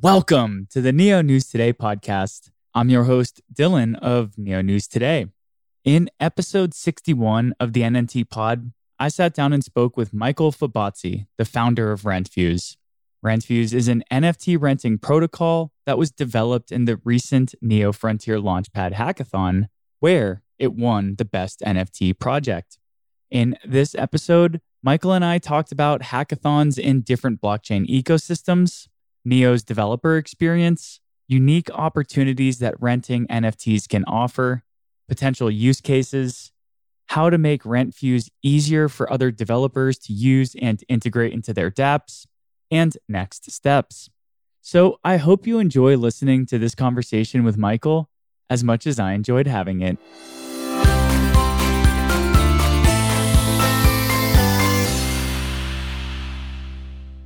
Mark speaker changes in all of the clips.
Speaker 1: Welcome to the Neo News Today podcast. I'm your host, Dylan of Neo News Today. In episode 61 of the NNT pod, I sat down and spoke with Michael Fabozzi, the founder of RentFuse. RentFuse is an NFT renting protocol that was developed in the recent Neo Frontier Launchpad hackathon, where it won the best NFT project. In this episode, Michael and I talked about hackathons in different blockchain ecosystems, Neo's developer experience, unique opportunities that renting NFTs can offer, potential use cases, how to make RentFuse easier for other developers to use and integrate into their dApps, and next steps. So I hope you enjoy listening to this conversation with Michael as much as I enjoyed having it.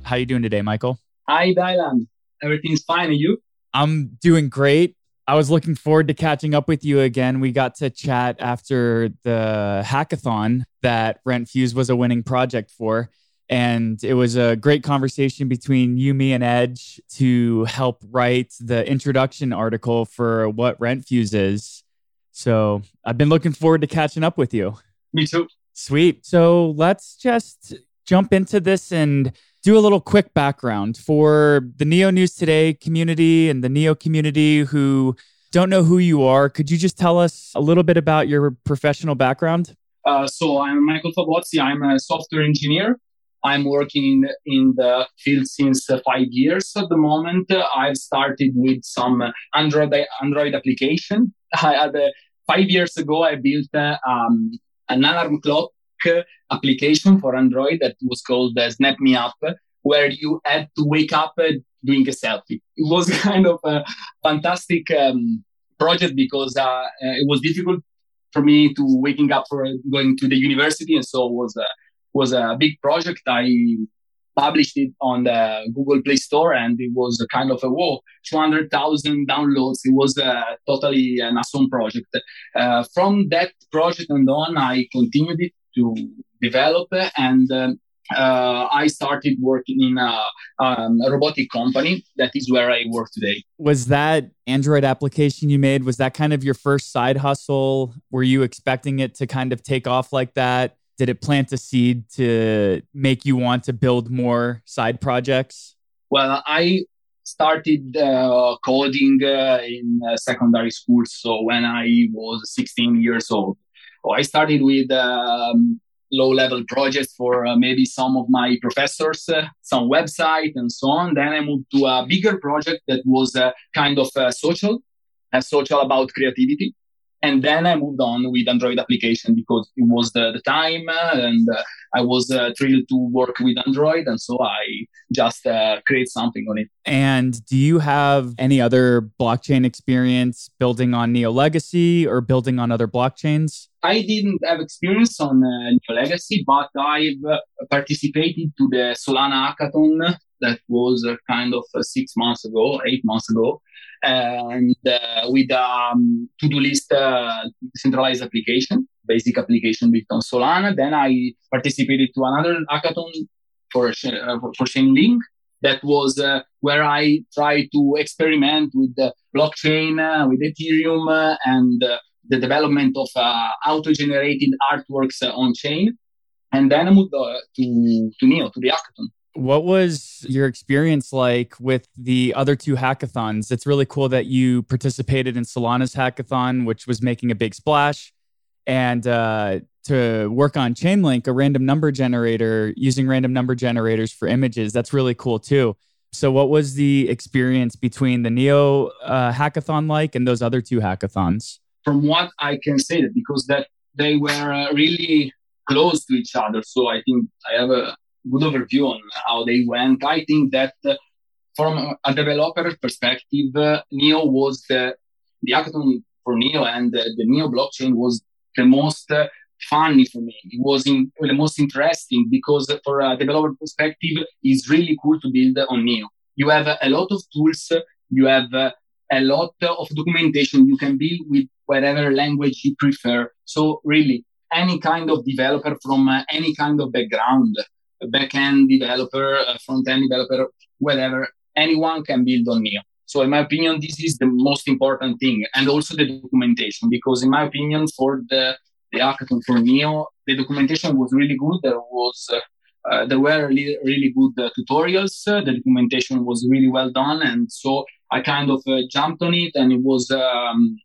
Speaker 1: How are you doing today, Michael?
Speaker 2: Hi, Dylan. Everything's fine. And you?
Speaker 1: I'm doing great. I was looking forward to catching up with you again. We got to chat after the hackathon that RentFuse was a winning project for. And it was a great conversation between you, me, and Edge to help write the introduction article for what RentFuse is. So I've been looking forward to catching up with you.
Speaker 2: Me too.
Speaker 1: Sweet. So let's just jump into this and do a little quick background for the Neo News Today community and the Neo community who don't know who you are. Could you just tell us a little bit about your professional background?
Speaker 2: Uh, so I'm Michael Fabozzi. I'm a software engineer I'm working in the field since five years at the moment. I've started with some Android Android application. I had uh, five years ago. I built uh, um, an alarm clock application for Android that was called uh, Snap Me Up, where you had to wake up uh, doing a selfie. It was kind of a fantastic um, project because uh, it was difficult for me to waking up for going to the university, and so it was was a big project. I published it on the Google Play Store and it was a kind of a whoa, 200,000 downloads. It was a, totally an awesome project. Uh, from that project and on, I continued it to develop and um, uh, I started working in a, um, a, robotic company. That is where I work today.
Speaker 1: Was that Android application you made? Was that kind of your first side hustle? Were you expecting it to kind of take off like that? did it plant a seed to make you want to build more side projects?
Speaker 2: Well, I started uh, coding uh, in uh, secondary school. So when I was 16 years old, I started with um, low level projects for uh, maybe some of my professors, uh, some website and so on. Then I moved to a bigger project that was uh, kind of social, social about creativity. And then I moved on with Android application because it was the, the time uh, and uh, I was uh, thrilled to work with Android. And so I just uh, create something on it.
Speaker 1: And do you have any other blockchain experience building on Neo Legacy or building on other blockchains?
Speaker 2: I didn't have experience on uh, Neo Legacy, but I've uh, participated to the Solana hackathon that was kind of six months ago, eight months ago and uh, with a um, to-do list uh, centralized application, basic application built on Solana. Then I participated to another hackathon for uh, for Chainlink. That was uh, where I tried to experiment with the blockchain, uh, with Ethereum, uh, and the development of auto-generated artworks on chain. And then I moved to to Neo to the hackathon.
Speaker 1: What was your experience like with the other two hackathons? It's really cool that you participated in Solana's hackathon, which was making a big splash, and uh, to work on Chainlink, a random number generator, using random number generators for images. That's really cool too. So, what was the experience between the Neo uh, hackathon like and those other two hackathons?
Speaker 2: From what I can say, because that they were uh, really close to each other, so I think I have a good overview on how they went. I think that uh, from a developer perspective, uh, Neo was the, the hackathon for Neo and the Neo blockchain was the most uh, funny for me. It was in, the most interesting because for a developer perspective, it's really cool to build on Neo. You have a lot of tools. You have a lot of documentation. You can build with whatever language you prefer. So really, any kind of developer from any kind of background backend developer, front-end developer, whatever. Anyone can build on Neo. So in my opinion, this is the most important thing, and also the documentation, because in my opinion, for the the hackathon for Neo, the documentation was really good. There was uh, uh, there were really, really good uh, tutorials. Uh, the documentation was really well done, and so I kind of uh, jumped on it, and it was um,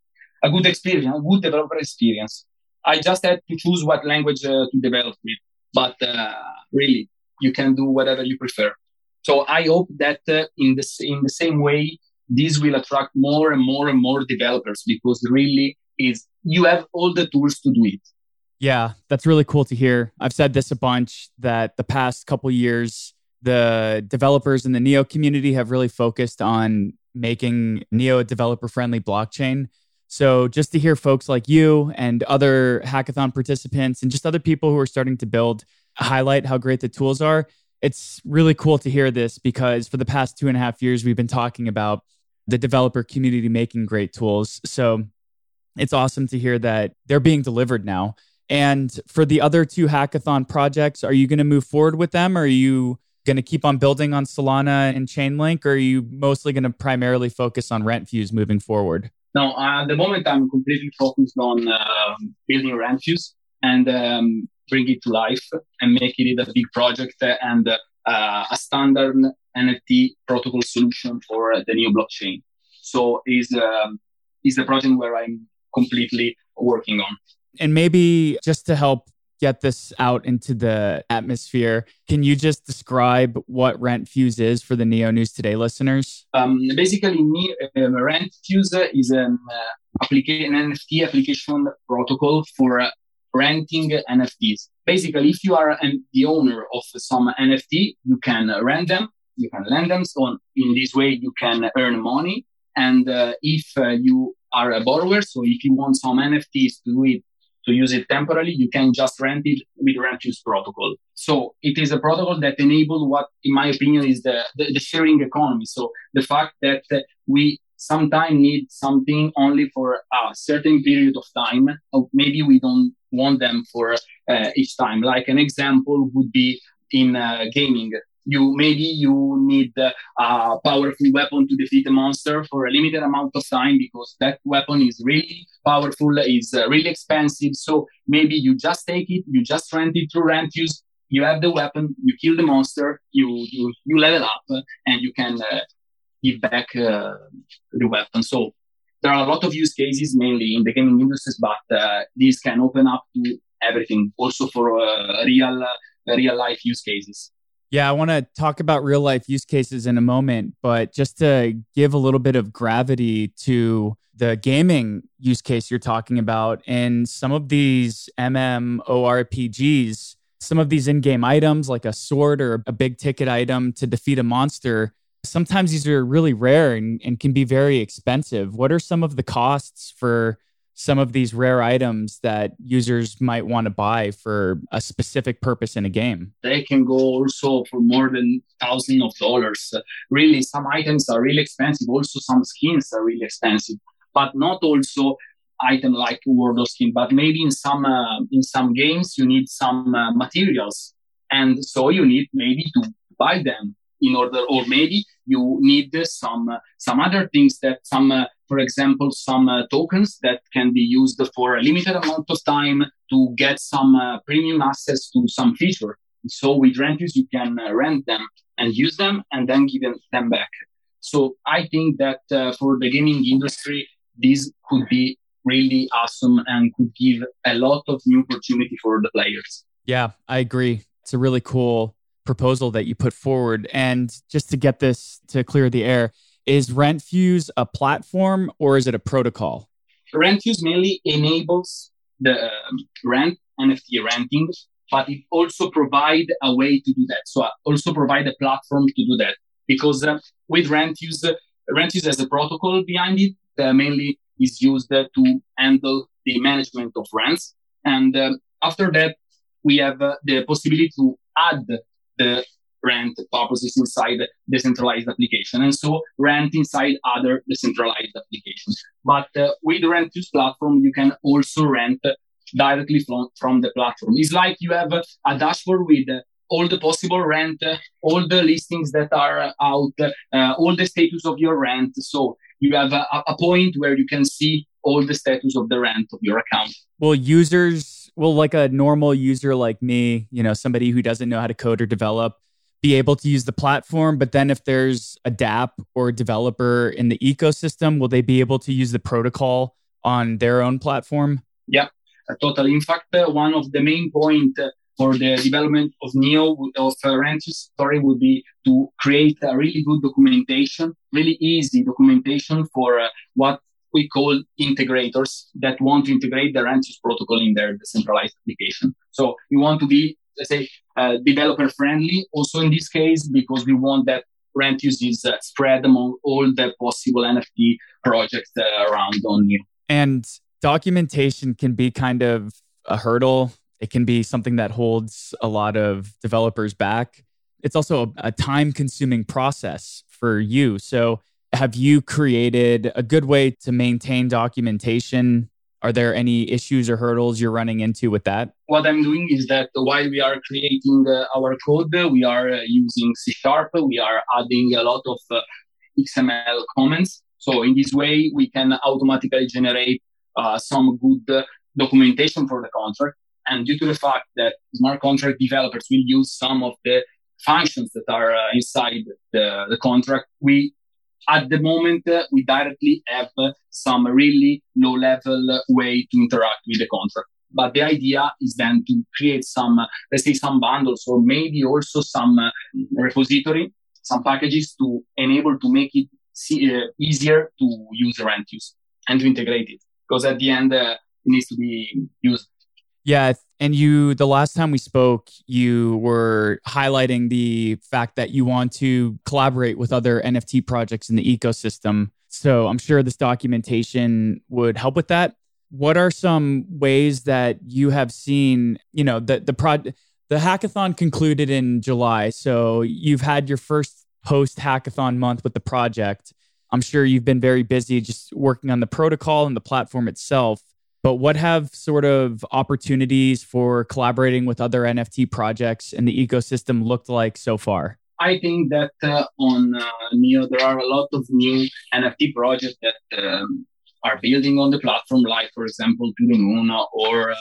Speaker 2: a good experience, a good developer experience. I just had to choose what language uh, to develop with, but uh, really, you can do whatever you prefer. So I hope that uh, in the in the same way, this will attract more and more and more developers because really is you have all the tools to do it.
Speaker 1: Yeah, that's really cool to hear. I've said this a bunch that the past couple years, the developers in the Neo community have really focused on making Neo a developer friendly blockchain. So just to hear folks like you and other hackathon participants and just other people who are starting to build highlight how great the tools are, it's really cool to hear this because for the past two and a half years, we've been talking about the developer community making great tools. So it's awesome to hear that they're being delivered now. And for the other two hackathon projects, are you going to move forward with them? Or are you going to keep on building on Solana and Chainlink? Or are you mostly going to primarily focus on Rentfuse moving forward?
Speaker 2: No, uh, at the moment, I'm completely focused on uh, building Rentfuse and um, bring it to life and make it a big project and uh, a standard NFT protocol solution for the Neo blockchain. So is um, is the project where I'm completely working on.
Speaker 1: And maybe just to help get this out into the atmosphere, can you just describe what Rentfuse is for the Neo News Today listeners?
Speaker 2: Um, basically, um, Rentfuse is an, uh, applica- an NFT application protocol for uh, renting NFTs. Basically, if you are an, the owner of some NFT, you can rent them, you can lend them. So in this way, you can earn money. And uh, if uh, you are a borrower. So if you want some NFTs to do it, to use it temporarily, you can just rent it with Rentfuse protocol. So it is a protocol that enables what, in my opinion, is the, the, the sharing economy. So the fact that we sometimes need something only for a certain period of time, maybe we don't want them for uh, each time. Like an example would be in uh, gaming you maybe you need a powerful weapon to defeat a monster for a limited amount of time because that weapon is really powerful, is uh, really expensive. So maybe you just take it, you just rent it through Rentfuse, you have the weapon, you kill the monster, you you you level up, and you can uh, give back uh, the weapon. So there are a lot of use cases, mainly in the gaming industries, but uh, these can open up to everything, also for uh, real uh, real life use cases.
Speaker 1: Yeah, I want to talk about real life use cases in a moment, but just to give a little bit of gravity to the gaming use case you're talking about and some of these MMORPGs, some of these in game items like a sword or a big ticket item to defeat a monster, sometimes these are really rare and, and can be very expensive. What are some of the costs for some of these rare items that users might want to buy for a specific purpose in a game.
Speaker 2: They can go also for more than thousands of dollars. Really, some items are really expensive. Also, some skins are really expensive, but not also item like World of Skin. But maybe in some uh, in some games you need some uh, materials, and so you need maybe to buy them in order, or maybe you need some uh, some other things that some uh, for example, some uh, tokens that can be used for a limited amount of time to get some uh, premium access to some feature. So with Rentfuse, you can uh, rent them and use them and then give them back. So I think that uh, for the gaming industry, this could be really awesome and could give a lot of new opportunity for the players.
Speaker 1: Yeah, I agree. It's a really cool proposal that you put forward. And just to get this to clear the air, is Rentfuse a platform or is it a protocol?
Speaker 2: Rentfuse mainly enables the um, rent NFT renting, but it also provide a way to do that. So I also provide a platform to do that because uh, with Rentfuse, uh, Rentfuse has a protocol behind it that mainly is used uh, to handle the management of rents. And uh, after that, we have uh, the possibility to add the rent purposes inside decentralized application and so rent inside other decentralized applications. But uh, with the Rentfuse platform, you can also rent directly from, from the platform. It's like you have a dashboard with all the possible rent, all the listings that are out, uh, all the status of your rent. So you have a, a point where you can see all the status of the rent of your account.
Speaker 1: Well, users, well, like a normal user like me, you know, somebody who doesn't know how to code or develop, be able to use the platform. But then if there's a DApp or a developer in the ecosystem, will they be able to use the protocol on their own platform?
Speaker 2: Yeah, totally. In fact, uh, one of the main point for the development of Neo of uh, story would be to create a really good documentation, really easy documentation for uh, what we call integrators that want to integrate the Rentfuse protocol in their decentralized application. So we want to be, let's say, uh, developer friendly also in this case because we want that Rentfuse is uh, spread among all the possible NFT projects uh, around on Neo.
Speaker 1: And documentation can be kind of a hurdle it can be something that holds a lot of developers back. It's also a time consuming process for you. So, have you created a good way to maintain documentation? Are there any issues or hurdles you're running into with that?
Speaker 2: What I'm doing is that while we are creating uh, our code, we are uh, using C Sharp, we are adding a lot of uh, XML comments. So, in this way, we can automatically generate uh, some good documentation for the contract and due to the fact that smart contract developers will use some of the functions that are uh, inside the, the contract, we at the moment uh, we directly have uh, some really low level way to interact with the contract. But the idea is then to create some, uh, let's say, some bundles or maybe also some uh, repository, some packages to enable to make it see, uh, easier to use Rentfuse and to integrate it. Because at the end, it needs to be used
Speaker 1: yeah. And you, the last time we spoke, you were highlighting the fact that you want to collaborate with other NFT projects in the ecosystem. So I'm sure this documentation would help with that. What are some ways that you have seen, you know, the, the prod, the hackathon concluded in July. So you've had your first post hackathon month with the project. I'm sure you've been very busy just working on the protocol and the platform itself. But what have sort of opportunities for collaborating with other NFT projects in the ecosystem looked like so far?
Speaker 2: I think that uh, on uh, Neo, there are a lot of new NFT projects that um, are building on the platform, like, for example, To The Moon or uh,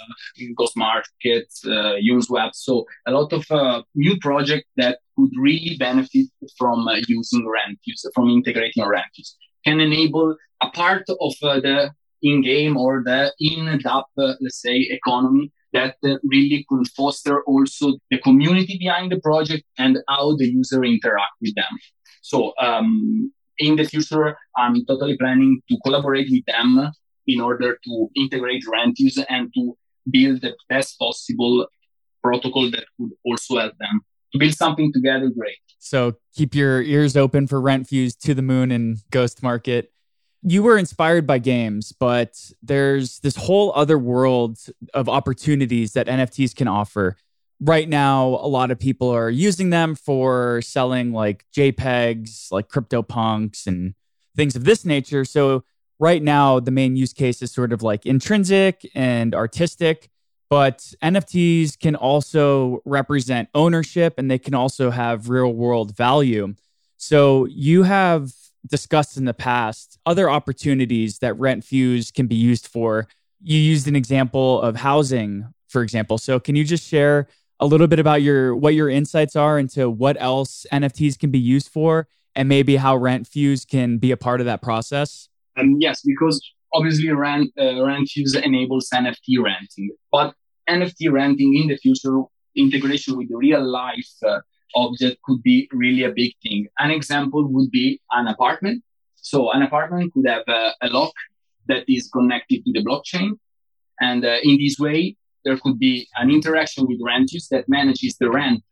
Speaker 2: Ghost Market, uh, Uniswap. So, a lot of uh, new projects that could really benefit from uh, using Rentfuse, from integrating Rentfuse, can enable a part of uh, the in-game or the in-app, uh, let's say, economy that uh, really could foster also the community behind the project and how the user interact with them. So um, in the future, I'm totally planning to collaborate with them in order to integrate Rentfuse and to build the best possible protocol that could also help them to build something together great.
Speaker 1: So keep your ears open for Rentfuse to the moon and Ghost Market you were inspired by games, but there's this whole other world of opportunities that NFTs can offer. Right now, a lot of people are using them for selling like JPEGs, like CryptoPunks and things of this nature. So, right now, the main use case is sort of like intrinsic and artistic, but NFTs can also represent ownership and they can also have real world value. So, you have discussed in the past other opportunities that Rentfuse can be used for. You used an example of housing, for example. So can you just share a little bit about your what your insights are into what else NFTs can be used for and maybe how Rentfuse can be a part of that process?
Speaker 2: Um, yes, because obviously rent uh, Rentfuse enables NFT renting, but NFT renting in the future integration with real life uh, object could be really a big thing. An example would be an apartment. So an apartment could have a, a lock that is connected to the blockchain. And uh, in this way, there could be an interaction with Rentfuse that manages the rent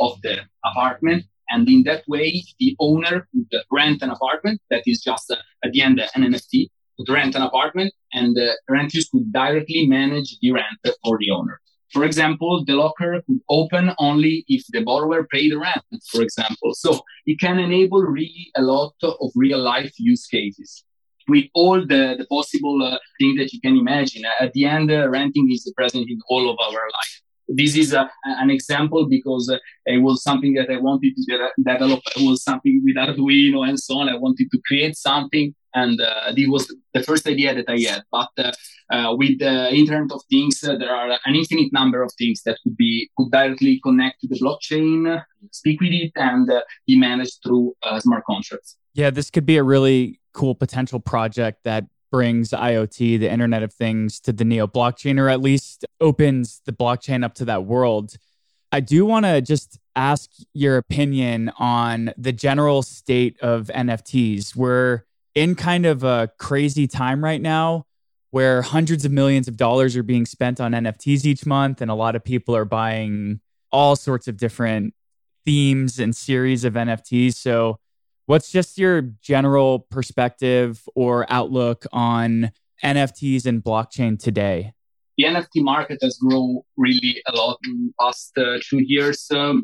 Speaker 2: of the apartment. And in that way, the owner could rent an apartment that is just uh, at the end an NFT, could rent an apartment and uh, Rentfuse could directly manage the rent for the owner. For example, the locker could open only if the borrower paid rent, for example. So it can enable really a lot of real life use cases with all the, the possible uh, things that you can imagine. At the end, uh, renting is present in all of our life. This is a, an example because uh, it was something that I wanted to develop. It was something with Arduino and so on. I wanted to create something, and uh, this was the first idea that I had. But uh, uh with the Internet of Things, uh, there are an infinite number of things that could be could directly connect to the blockchain, speak with it, and uh, be managed through smart contracts.
Speaker 1: Yeah, this could be a really cool potential project that brings IoT, the Internet of Things, to the Neo blockchain, or at least opens the blockchain up to that world. I do want to just ask your opinion on the general state of NFTs. We're in kind of a crazy time right now where hundreds of millions of dollars are being spent on NFTs each month, and a lot of people are buying all sorts of different themes and series of NFTs. So, What's just your general perspective or outlook on NFTs and blockchain today?
Speaker 2: The NFT market has grown really a lot in the past uh, two years, um,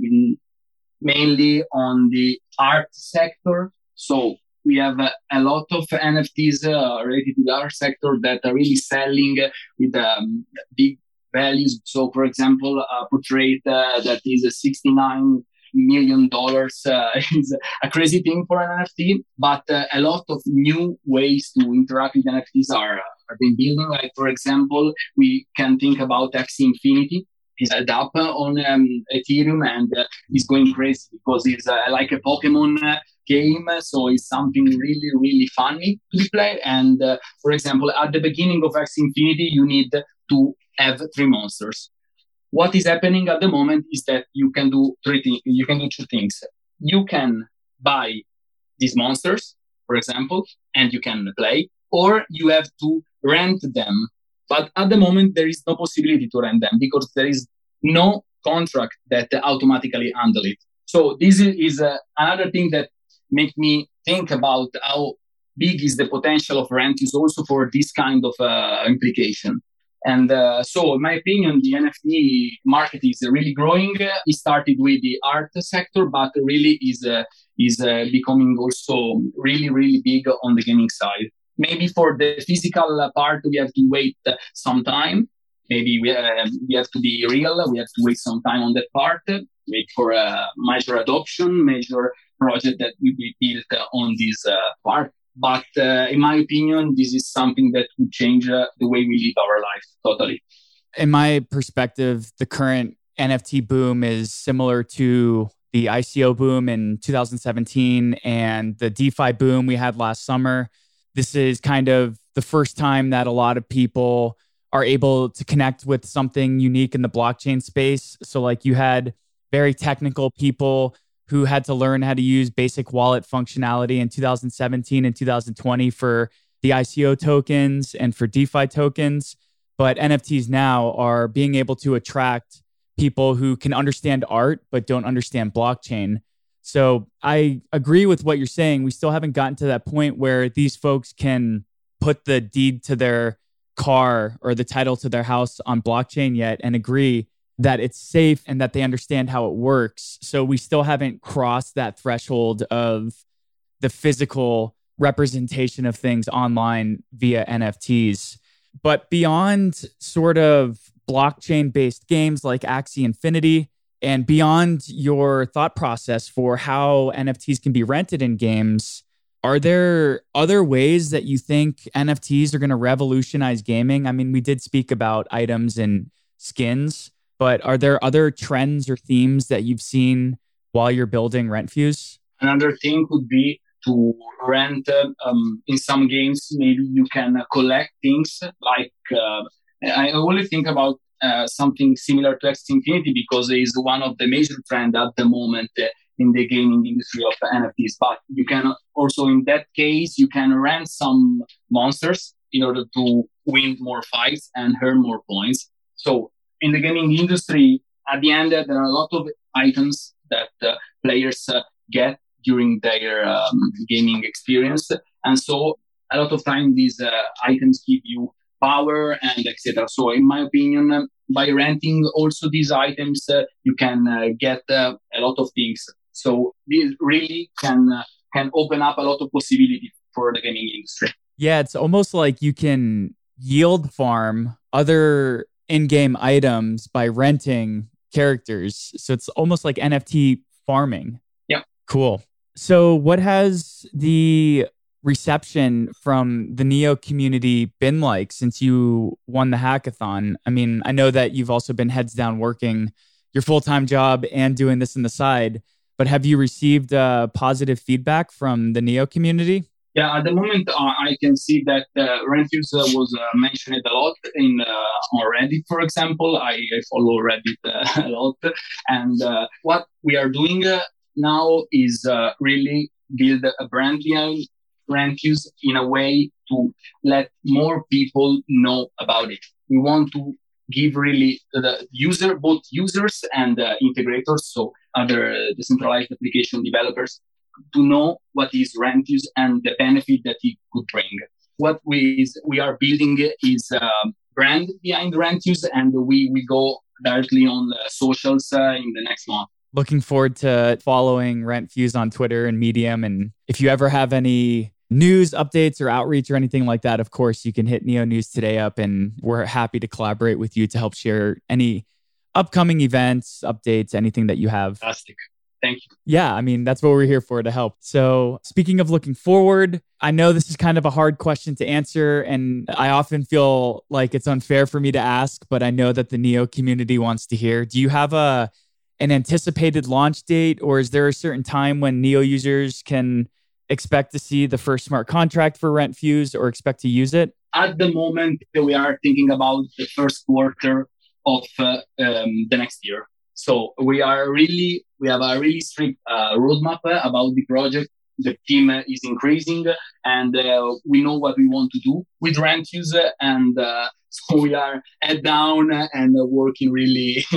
Speaker 2: mainly on the art sector. So we have uh, a lot of NFTs uh, related to the art sector that are really selling with um, big values. So, for example, a portrait uh, that is 69 million dollars uh, is a crazy thing for an NFT, but uh, a lot of new ways to interact with NFTs are, are being building. Like, for example, we can think about Axie Infinity. It's a DApp on um, Ethereum and uh, it's going crazy because it's uh, like a Pokemon uh, game. So it's something really, really funny to play. And uh, for example, at the beginning of Axie Infinity, you need to have three monsters what is happening at the moment is that you can do three things. You can do two things. You can buy these monsters, for example, and you can play, or you have to rent them. But at the moment, there is no possibility to rent them because there is no contract that automatically handle it. So this is uh, another thing that make me think about how big is the potential of rent is also for this kind of uh, implication. And uh, so, in my opinion, the NFT market is really growing. It started with the art sector, but really is uh, is uh, becoming also really, really big on the gaming side. Maybe for the physical part, we have to wait some time. Maybe we, uh, we have to be real. We have to wait some time on that part. Wait for a major adoption, major project that will be built on this uh, part. But uh, in my opinion, this is something that would change uh, the way we live our life totally.
Speaker 1: In my perspective, the current NFT boom is similar to the ICO boom in 2017 and the DeFi boom we had last summer. This is kind of the first time that a lot of people are able to connect with something unique in the blockchain space. So, like, you had very technical people who had to learn how to use basic wallet functionality in 2017 and 2020 for the ICO tokens and for DeFi tokens. But NFTs now are being able to attract people who can understand art but don't understand blockchain. So I agree with what you're saying. We still haven't gotten to that point where these folks can put the deed to their car or the title to their house on blockchain yet and agree that it's safe and that they understand how it works. So we still haven't crossed that threshold of the physical representation of things online via NFTs. But beyond sort of blockchain based games like Axie Infinity, and beyond your thought process for how NFTs can be rented in games, are there other ways that you think NFTs are going to revolutionize gaming? I mean, we did speak about items and skins, but are there other trends or themes that you've seen while you're building RentFuse?
Speaker 2: Another thing would be to rent um, in some games. Maybe you can collect things like uh, I only think about uh, something similar to Axie Infinity because it is one of the major trends at the moment uh, in the gaming industry of NFTs. But you can also, in that case, you can rent some monsters in order to win more fights and earn more points. So in the gaming industry, at the end, there are a lot of items that uh, players uh, get during their um, gaming experience, and so a lot of time these uh, items give you power and etc. So, in my opinion, by renting also these items, uh, you can uh, get uh, a lot of things. So, this really can can open up a lot of possibility for the gaming industry.
Speaker 1: Yeah, it's almost like you can yield farm other in-game items by renting characters. So it's almost like NFT farming.
Speaker 2: Yeah.
Speaker 1: Cool. So what has the reception from the Neo community been like since you won the hackathon? I mean, I know that you've also been heads down working your full-time job and doing this in the side, but have you received uh, positive feedback from the Neo community?
Speaker 2: Yeah, at the moment, uh, I can see that uh, Rentfuse uh, was uh, mentioned a lot in uh, on Reddit, for example. I, I follow Reddit uh, a lot, and uh, what we are doing now is really build a brand behind Rentfuse in a way to let more people know about it. We want to give really the user, both users and integrators, so other decentralized application developers, to know what is Rentfuse and the benefit that it could bring. What we is, we are building is a brand behind Rentfuse, and we we go directly on the socials uh, in the next month.
Speaker 1: Looking forward to following Rentfuse on Twitter and Medium, and if you ever have any news updates or outreach or anything like that, of course, you can hit Neo News Today up, and we're happy to collaborate with you to help share any upcoming events, updates, anything that you have.
Speaker 2: Fantastic. Thank you.
Speaker 1: Yeah, I mean, that's what we're here for to help. So, speaking of looking forward, I know this is kind of a hard question to answer, and I often feel like it's unfair for me to ask, but I know that the Neo community wants to hear. Do you have a an anticipated launch date, or is there a certain time when Neo users can expect to see the first smart contract for Rentfuse or expect to use it?
Speaker 2: At the moment, we are thinking about the first quarter of uh, um, the next year. So we are really we have a really strict uh, roadmap uh, about the project. The team uh, is increasing, and uh, we know what we want to do with Rentfuse, and uh, so we are head down and working really.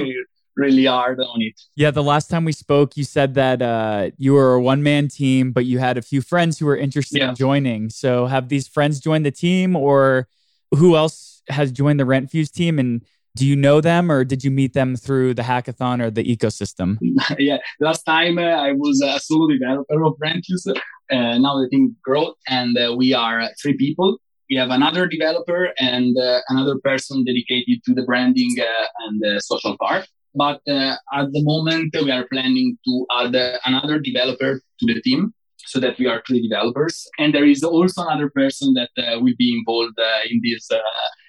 Speaker 2: really hard on it.
Speaker 1: Yeah, the last time we spoke, you said that uh, you were a one man team, but you had a few friends who were interested yeah. in joining. So, have these friends joined the team, or who else has joined the Rentfuse team? And do you know them or did you meet them through the hackathon or the ecosystem?
Speaker 2: yeah, last time uh, I was a solo developer of Rentfuse. Uh, now the team growth and uh, we are three people. We have another developer and uh, another person dedicated to the branding uh, and the social part. But uh, at the moment, we are planning to add another developer to the team so that we are three developers. And there is also another person that will be involved in this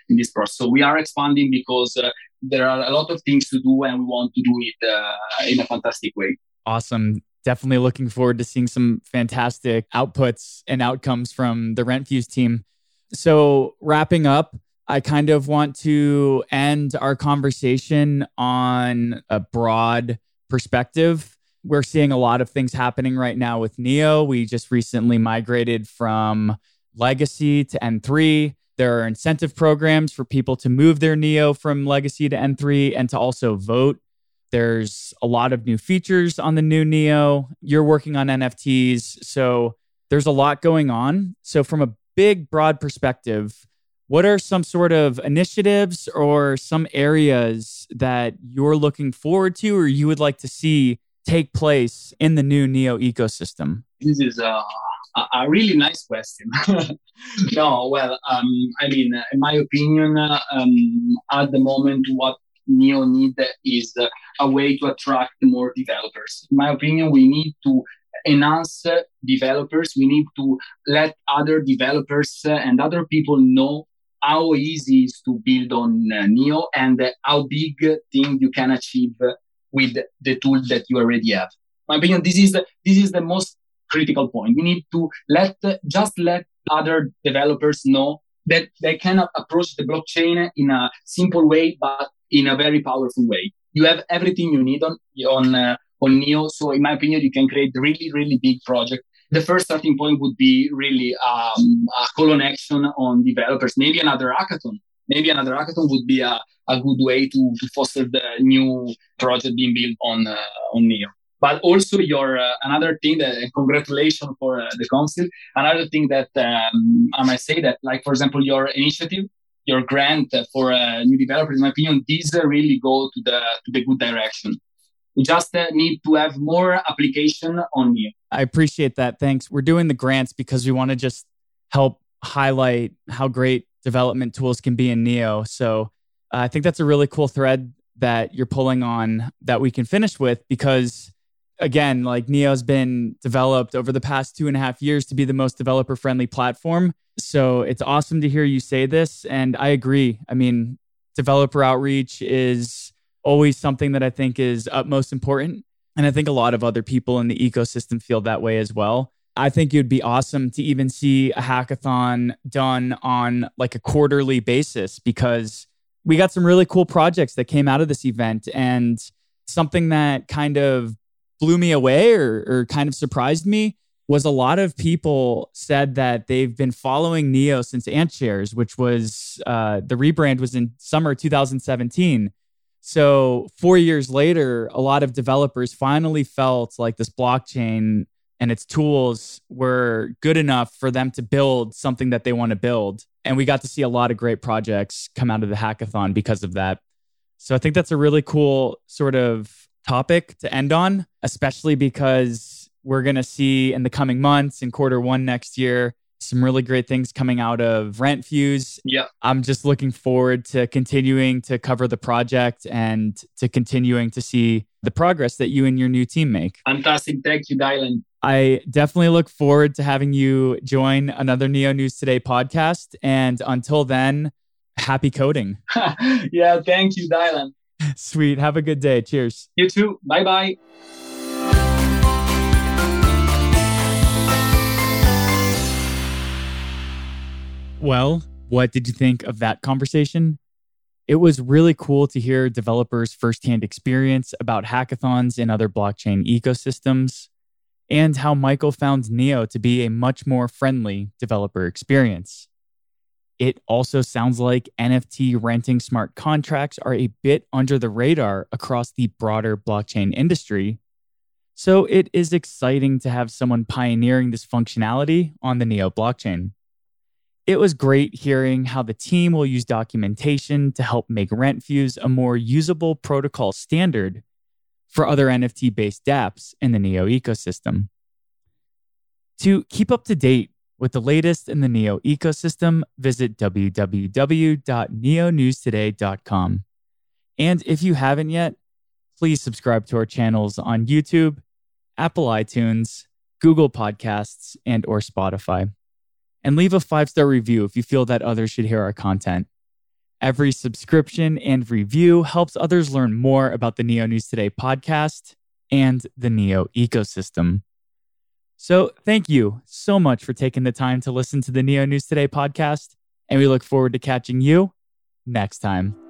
Speaker 2: in this process. So we are expanding because uh, there are a lot of things to do and we want to do it uh, in a fantastic way.
Speaker 1: Awesome. Definitely looking forward to seeing some fantastic outputs and outcomes from the Rentfuse team. So, wrapping up, I kind of want to end our conversation on a broad perspective. We're seeing a lot of things happening right now with Neo. We just recently migrated from Legacy to N3. There are incentive programs for people to move their Neo from Legacy to N3 and to also vote. There's a lot of new features on the new Neo. You're working on NFTs. So there's a lot going on. So, from a big, broad perspective, what are some sort of initiatives or some areas that you're looking forward to or you would like to see take place in the new Neo ecosystem?
Speaker 2: This is a a, really nice question. no, well, um, I mean, in my opinion, um, at the moment, what Neo need is a way to attract more developers. In my opinion, we need to enhance developers. We need to let other developers and other people know how easy it is to build on uh, Neo and how big thing you can achieve with the tool that you already have. My opinion, this is the, this is the most critical point. We need to let just let other developers know that they can approach the blockchain in a simple way, but in a very powerful way. You have everything you need on on uh, on Neo. So, in my opinion, you can create really really big project. The first starting point would be really um, a call on action on developers. Maybe another hackathon. Maybe another hackathon would be a, a good way to, to foster the new project being built on uh, on Neo but also your uh, another thing that congratulations for uh, the council. Another thing that um, i might say that like for example your initiative your grant for uh, new developers in my opinion these really go to the to the good direction. We just uh, need to have more application on Neo.
Speaker 1: I appreciate that. Thanks. We're doing the grants because we want to just help highlight how great development tools can be in neo. So I think that's a really cool thread that you're pulling on that we can finish with because again, like Neo's been developed over the past two and a half years to be the most developer friendly platform. So it's awesome to hear you say this. And I agree. I mean, developer outreach is always something that I think is utmost important. And I think a lot of other people in the ecosystem feel that way as well. I think it would be awesome to even see a hackathon done on like a quarterly basis because we got some really cool projects that came out of this event and something that kind of blew me away or, or kind of surprised me was a lot of people said that they've been following Neo since AntShares, which was uh, the rebrand was in summer 2017. So four years later, a lot of developers finally felt like this blockchain and its tools were good enough for them to build something that they want to build. And we got to see a lot of great projects come out of the hackathon because of that. So I think that's a really cool sort of topic to end on, especially because we're going to see in the coming months in quarter one next year some really great things coming out of Rentfuse.
Speaker 2: Yeah.
Speaker 1: I'm just looking forward to continuing to cover the project and to continuing to see the progress that you and your new team make.
Speaker 2: Fantastic. Thank you, Dylan.
Speaker 1: I definitely look forward to having you join another Neo News Today podcast. And until then, happy coding.
Speaker 2: yeah, thank you, Dylan.
Speaker 1: Sweet. Have a good day. Cheers.
Speaker 2: You too. Bye bye.
Speaker 1: Well, what did you think of that conversation? It was really cool to hear developers' firsthand experience about hackathons in other blockchain ecosystems, and how Michael found Neo to be a much more friendly developer experience. It also sounds like NFT renting smart contracts are a bit under the radar across the broader blockchain industry. So it is exciting to have someone pioneering this functionality on the Neo blockchain. It was great hearing how the team will use documentation to help make Rentfuse a more usable protocol standard for other NFT based dApps in the Neo ecosystem. To keep up to date with the latest in the Neo ecosystem, visit www.neonewstoday.com. And if you haven't yet, please subscribe to our channels on YouTube, Apple iTunes, Google Podcasts, and or Spotify and leave a five star review if you feel that others should hear our content. Every subscription and review helps others learn more about the Neo News Today podcast and the Neo ecosystem. So, thank you so much for taking the time to listen to the Neo News Today podcast, and we look forward to catching you next time.